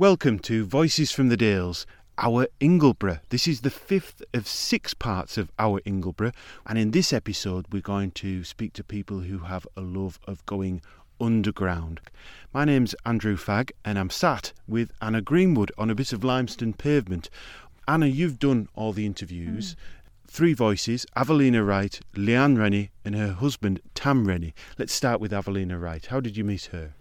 Welcome to Voices from the Dales, our Ingleborough. This is the fifth of six parts of our Ingleborough, and in this episode, we're going to speak to people who have a love of going underground. My name's Andrew Fagg, and I'm sat with Anna Greenwood on a bit of limestone pavement. Anna, you've done all the interviews. Hmm. Three voices Avelina Wright, Leanne Rennie, and her husband Tam Rennie. Let's start with Avelina Wright. How did you meet her?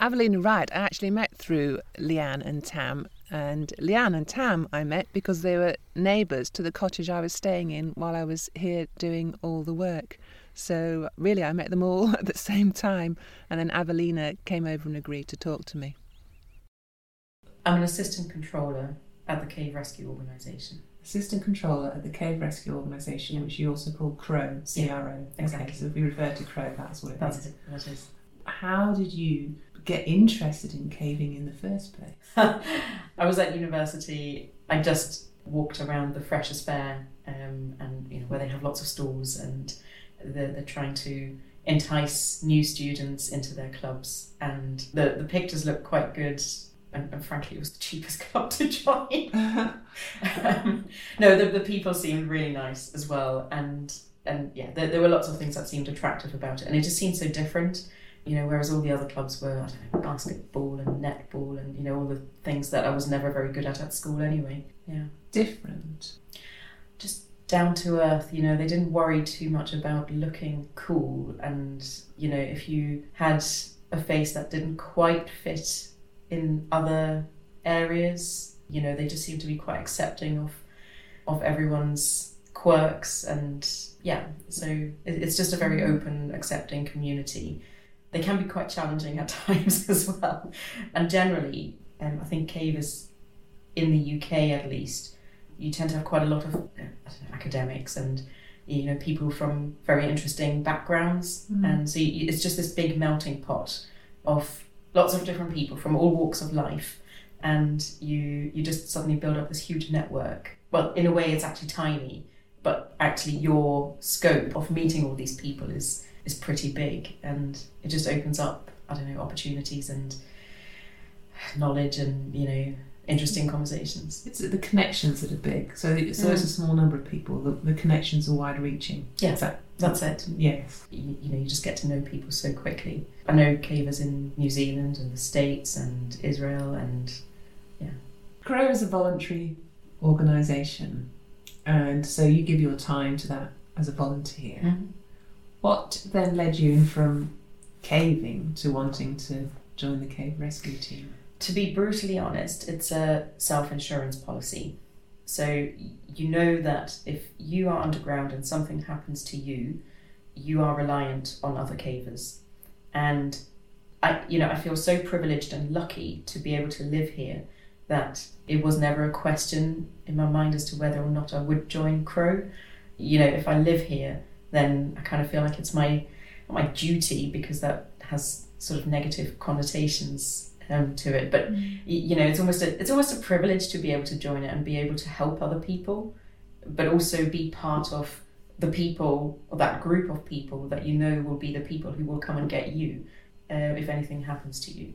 Avelina Wright I actually met through Leanne and Tam. And Leanne and Tam I met because they were neighbours to the cottage I was staying in while I was here doing all the work. So really, I met them all at the same time. And then Avelina came over and agreed to talk to me. I'm an assistant controller at the Cave Rescue Organisation. Assistant Controller at the Cave Rescue Organisation, Yeah. which you also call CROW, CRO. exactly. Okay, so if we refer to CROW, that's what it That's is. it. That is. How did you get interested in caving in the first place? I was at university. I just walked around the Freshers Fair, um, and you know where they have lots of stalls, and they're, they're trying to entice new students into their clubs. And the the pictures look quite good. And, and frankly, it was the cheapest club to join. um, no, the, the people seemed really nice as well, and and yeah, there, there were lots of things that seemed attractive about it, and it just seemed so different. You know, whereas all the other clubs were know, basketball and netball, and you know all the things that I was never very good at at school anyway. Yeah, Different. just down to earth. You know, they didn't worry too much about looking cool, and you know, if you had a face that didn't quite fit in other areas, you know, they just seemed to be quite accepting of of everyone's quirks and yeah so it's just a very mm-hmm. open accepting community they can be quite challenging at times as well. And generally um, i think cave is in the uk at least you tend to have quite a lot of uh, know, academics and you know people from very interesting backgrounds. Mm. and so you, it's just this big melting pot of lots of different people from all walks of life. And you you just suddenly build up this huge network. Well in a way it's actually tiny but actually your scope of meeting all these people is is pretty big and it just opens up i don't know opportunities and knowledge and you know interesting conversations It's the connections that are big. So, the- so it's mm. a small number of people. The, the connections are wide reaching. Yeah. That, that's it yes. you, you know you just get to know people so quickly i know cavers in new zealand and the states and israel and yeah. CROW is a voluntary organisation, and so you give your time to that as a volunteer. Mm-hmm. What then led you from caving to wanting to join the cave rescue team? To be brutally honest, it's a self insurance policy. So you know that if you are underground and something happens to you, you are reliant on other cavers. And I you know, I feel so privileged and lucky to be able to live here that it was never a question in my mind as to whether or not I would join Crow. You know, if I live here, then I kind of feel like it's my my duty because that has sort of negative connotations um, to it. But y- you know, it's almost a it's almost a privilege to be able to join it and be able to help other people, but also be part of the people or that group of people that you know will be the people who will come and get you uh, if anything happens to you.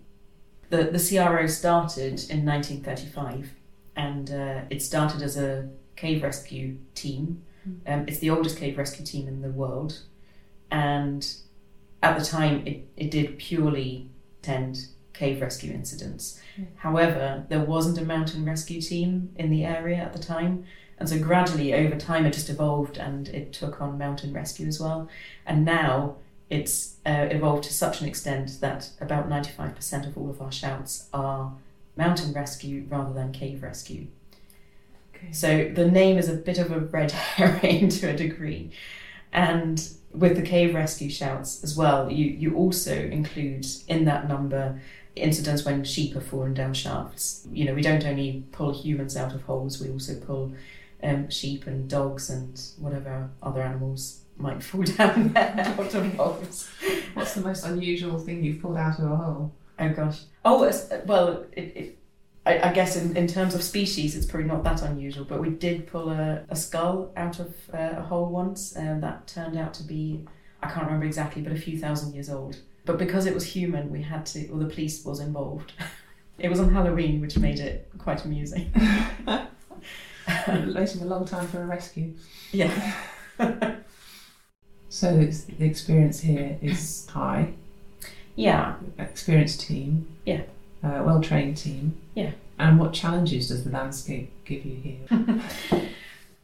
The the CRO started in 1935, and uh, it started as a cave rescue team. Um, it's the oldest cave rescue team in the world, and at the time it, it did purely tend cave rescue incidents. However, there wasn't a mountain rescue team in the area at the time, and so gradually over time it just evolved and it took on mountain rescue as well. And now it's uh, evolved to such an extent that about 95% of all of our shouts are mountain rescue rather than cave rescue. Okay. So the name is a bit of a red herring to a degree. And with the cave rescue shouts as well, you, you also include in that number incidents when sheep have fallen down shafts. You know, we don't only pull humans out of holes, we also pull um, sheep and dogs and whatever other animals might fall down there out of holes. What's the most unusual thing you've pulled out of a hole? Oh gosh. Oh well, it, it, I, I guess in, in terms of species, it's probably not that unusual. But we did pull a, a skull out of uh, a hole once, and that turned out to be I can't remember exactly, but a few thousand years old. But because it was human, we had to, or the police was involved. It was on Halloween, which made it quite amusing. Waiting a long time for a rescue. Yeah. So the experience here is high. Yeah. Experienced team. Yeah. Uh, well trained team. Yeah. And what challenges does the landscape give you here?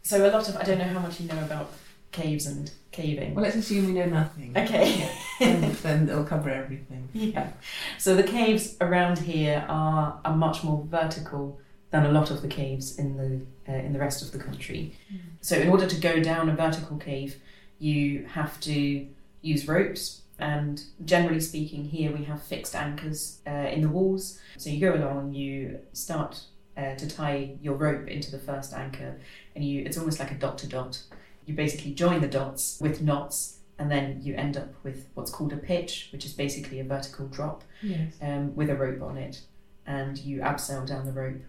So a lot of I don't know how much you know about caves and caving. well, let's assume we know nothing. Okay. then, then it'll cover everything. Yeah. So the caves around here are are much more vertical than a lot of the caves in the uh, in the rest of the country. So in order to go down a vertical cave, you have to use ropes. And generally speaking, here we have fixed anchors uh, in the walls. So you go along, you start uh, to tie your rope into the first anchor, and you it's almost like a dot to dot. You basically join the dots with knots, and then you end up with what's called a pitch, which is basically a vertical drop Yes. um, with a rope on it, and you abseil down the rope.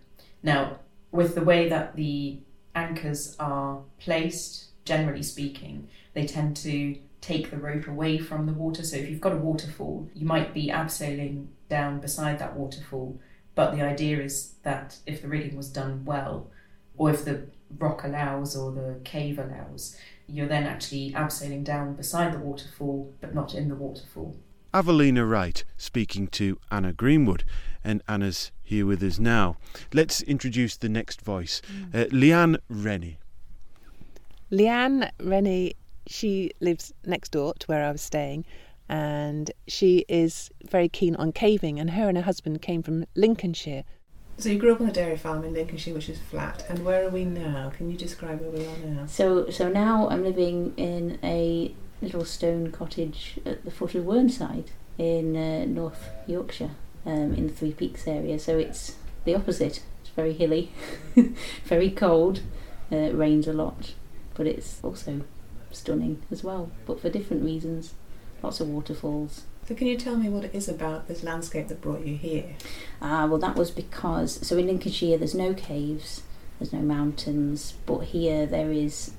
Now, with the way that the anchors are placed, generally speaking, they tend to take the rope away from the water. So if you've got a waterfall, you might be abseiling down beside that waterfall, but the idea is that if the rigging was done well, or if the rock allows or the cave allows, you're then actually abseiling down beside the waterfall, but not in the waterfall. Avelina Wright speaking to Anna Greenwood, and Anna's here with us now. Let's introduce the next voice, uh, Leanne Rennie. Leanne Rennie, she lives next door to where I was staying, and she is very keen on caving. And her and her husband came from Lincolnshire. So you grew up on a dairy farm in Lincolnshire, which is flat. And where are we now? Can you describe where we are now? So, so now I'm living in a little stone cottage at the foot of Whernside in uh, North Yorkshire, um, in the Three Peaks area. So it's the opposite. It's very hilly, very cold, uh, it rains a lot, but it's also stunning as well, but for different reasons. Lots of waterfalls. So can you tell me what it is about this landscape that brought you here? Ah, well, that was because so in Lincolnshire there's no caves, there's no mountains, but here there is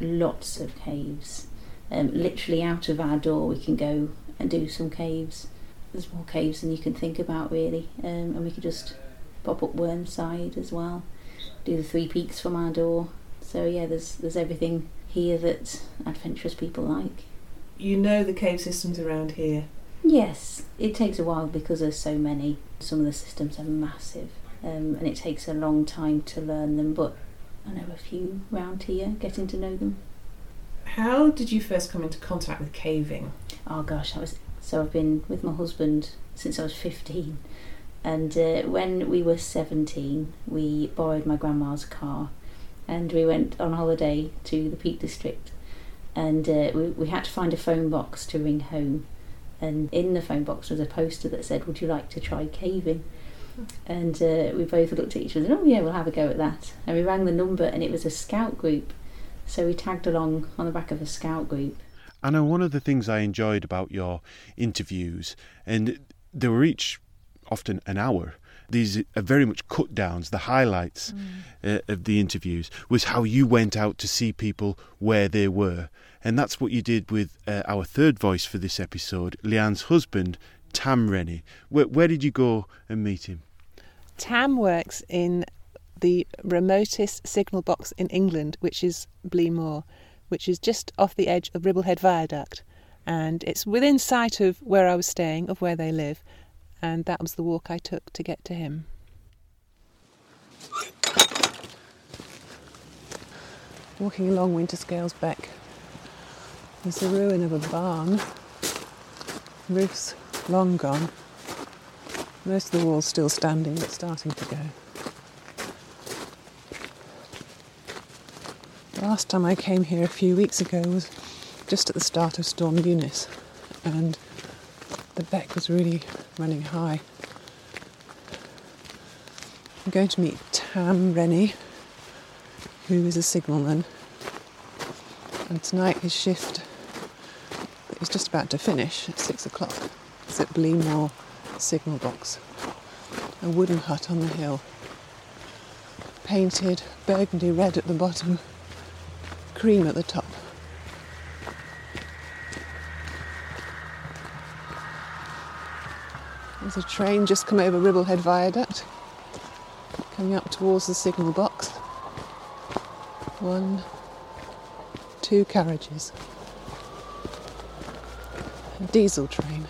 lots of caves. Um, literally out of our door, we can go and do some caves. There's more caves than you can think about, really, um, and we could just pop up Whernside as well, do the Three Peaks from our door. So yeah, there's there's everything here that adventurous people like. You know the cave systems around here. Yes, it takes a while because there's so many. Some of the systems are massive, um, and it takes a long time to learn them. But I know a few round here, getting to know them. How did you first come into contact with caving? Oh gosh, that was so. I've been with my husband since I was 15, and uh, when we were 17, we borrowed my grandma's car, and we went on holiday to the Peak District, and uh, we we had to find a phone box to ring home, and in the phone box was a poster that said, "Would you like to try caving?" And uh, we both looked at each other and, oh yeah, we'll have a go at that. And we rang the number and it was a scout group. So we tagged along on the back of a scout group. Anna, one of the things I enjoyed about your interviews, and they were each often an hour, these are very much cut downs, the highlights uh, of the interviews, was how you went out to see people where they were. And that's what you did with uh, our third voice for this episode, Leanne's husband, Tam Rennie. Where, where did you go and meet him? Tam works in the remotest signal box in England, which is Blea Moor, which is just off the edge of Ribblehead Viaduct. And it's within sight of where I was staying, of where they live. And that was the walk I took to get to him. Walking along Winterscales Beck, there's the ruin of a barn. Roof's long gone. Most of the wall's still standing, but starting to go. The last time I came here a few weeks ago was just at the start of Storm Eunice, and the beck was really running high. I'm going to meet Tam Rennie, who is a signalman, and tonight his shift is just about to finish at six o'clock. It's at Blea Signal Box, a wooden hut on the hill, painted burgundy red at the bottom, cream at the top. There's a train just come over Ribblehead Viaduct, coming up towards the signal box. One, two carriages. A diesel train.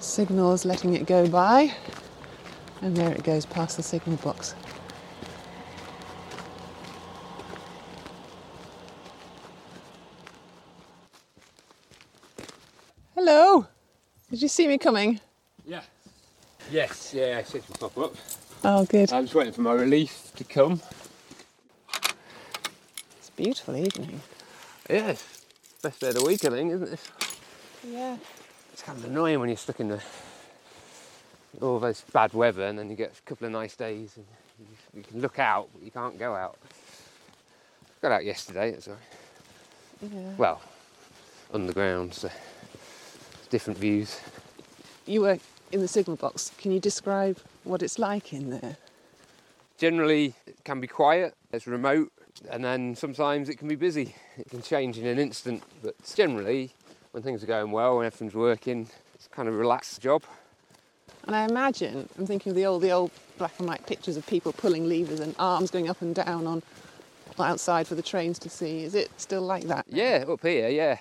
Signals letting it go by, and there it goes past the signal box. Hello! Did you see me coming? Yeah. Yes, yeah, I said to pop up. Oh, good. I was waiting for my relief to come. It's a beautiful evening. Yes. Best day of the week, I think, isn't it? Yeah. It's kind of annoying when you're stuck in the all this bad weather and then you get a couple of nice days and you, you can look out, but you can't go out. Got out yesterday, it's all right. Yeah. Well, underground, so different views. You were in the signal box. Can you describe what it's like in there? Generally, it can be quiet, it's remote, and then sometimes it can be busy. It can change in an instant, but generally, when things are going well, when everything's working, it's kind of a relaxed job. And I imagine, I'm thinking of the old, the old black and white pictures of people pulling levers and arms going up and down on outside for the trains to see. Is it still like that? now? Yeah, up here, yeah.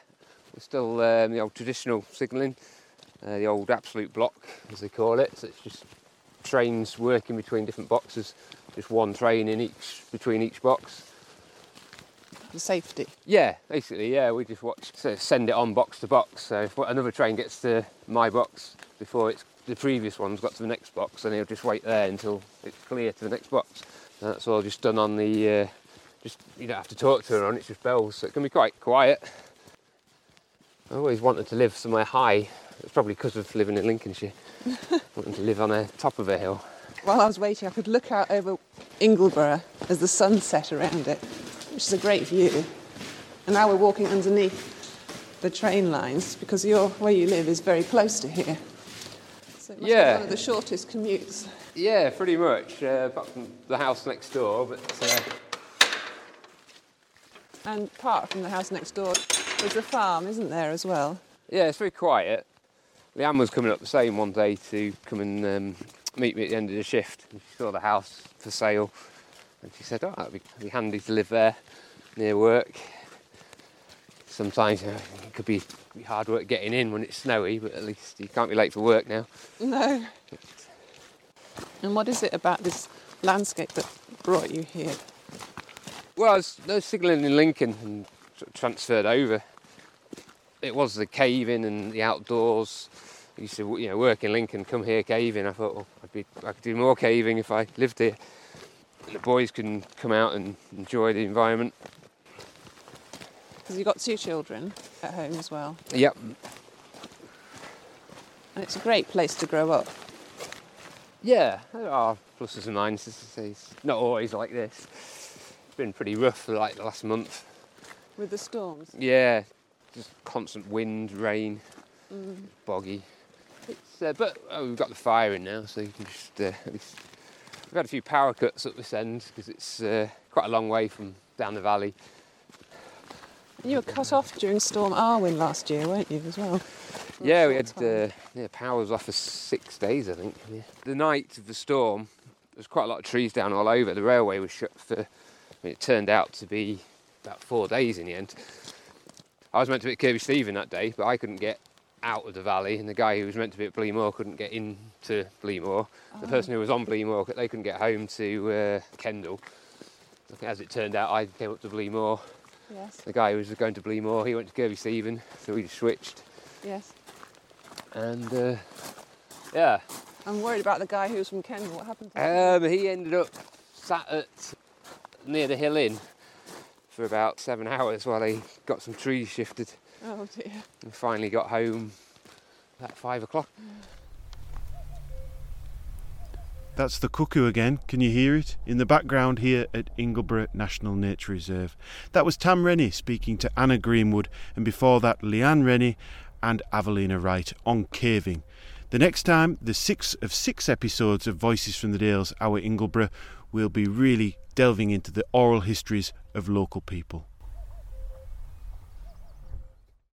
We're still um, the old traditional signalling, uh, the old absolute block, as they call it. So it's just trains working between different boxes, just one train in each between each box. For safety. Yeah, basically, yeah. We just watch, so send it on box to box. So if another train gets to my box before it's the previous one's got to the next box, then he'll just wait there until it's clear to the next box. And that's all just done on the. Uh, just you don't have to talk to her on. It's just bells, so it can be quite quiet. I always wanted to live somewhere high. It's probably because of living in Lincolnshire. wanting to live on the top of a hill. While I was waiting, I could look out over Ingleborough as the sun set around it, which is a great view. And now we're walking underneath the train lines because your where you live is very close to here. So it must Yeah. be one of the shortest commutes. Yeah, pretty much. Uh, apart from the house next door, but uh, And apart from the house next door, there's a farm, isn't there, as well? Yeah, it's very quiet. Leanne was coming up the same one day to come and um, meet me at the end of the shift. And she saw the house for sale, and she said, "Oh, that'd be, be handy to live there near work." Sometimes you know, it could be, hard work getting in when it's snowy, but at least you can't be late for work now. No. And what is it about this landscape that brought you here? Well, I was, I was signalling in Lincoln and transferred over. It was the caving and the outdoors. I used to, you know, work in Lincoln, come here caving. I thought, well, I'd be, I could do more caving if I lived here. And the boys can come out and enjoy the environment. Because you've got two children at home as well. Yep. And it's a great place to grow up. Yeah, there are pluses and minuses. It's not always like this. It's been pretty rough for like the last month. With the storms. Yeah, just constant wind, rain, boggy. It's, uh, but oh, we've got the fire in now, so you can just uh, at least. We've had a few power cuts up this end because it's uh, quite a long way from down the valley. You were cut off during Storm Arwen last year, weren't you, as well? Yeah, we had uh, yeah, power was off for six days, I think. Yeah. The night of the storm, there was quite a lot of trees down all over. The railway was shut for. I mean, it turned out to be about four days in the end. I was meant to be at Kirkby Stephen that day, but I couldn't get out of the valley, and the guy who was meant to be at Blea Moor couldn't get into Blea Moor. The person who was on Blea Moor, they couldn't get home to uh, Kendal. As it turned out, I came up to Blea Moor. Yes, The guy who was going to Bleemore, he went to Kirkby Stephen, so we just switched. yes. And uh, yeah, I'm worried about the guy who was from Kendal. What happened to him? um, he ended up sat at near the hill inn for about seven hours while they got some trees shifted Oh dear. and finally got home at five o'clock. That's the cuckoo again. Can you hear it? In the background here at Ingleborough National Nature Reserve. That was Tam Rennie speaking to Anna Greenwood, and before that, Leanne Rennie and Avelina Wright on caving. The next time, the six of six episodes of Voices from the Dales, our Ingleborough, will be really delving into the oral histories of local people.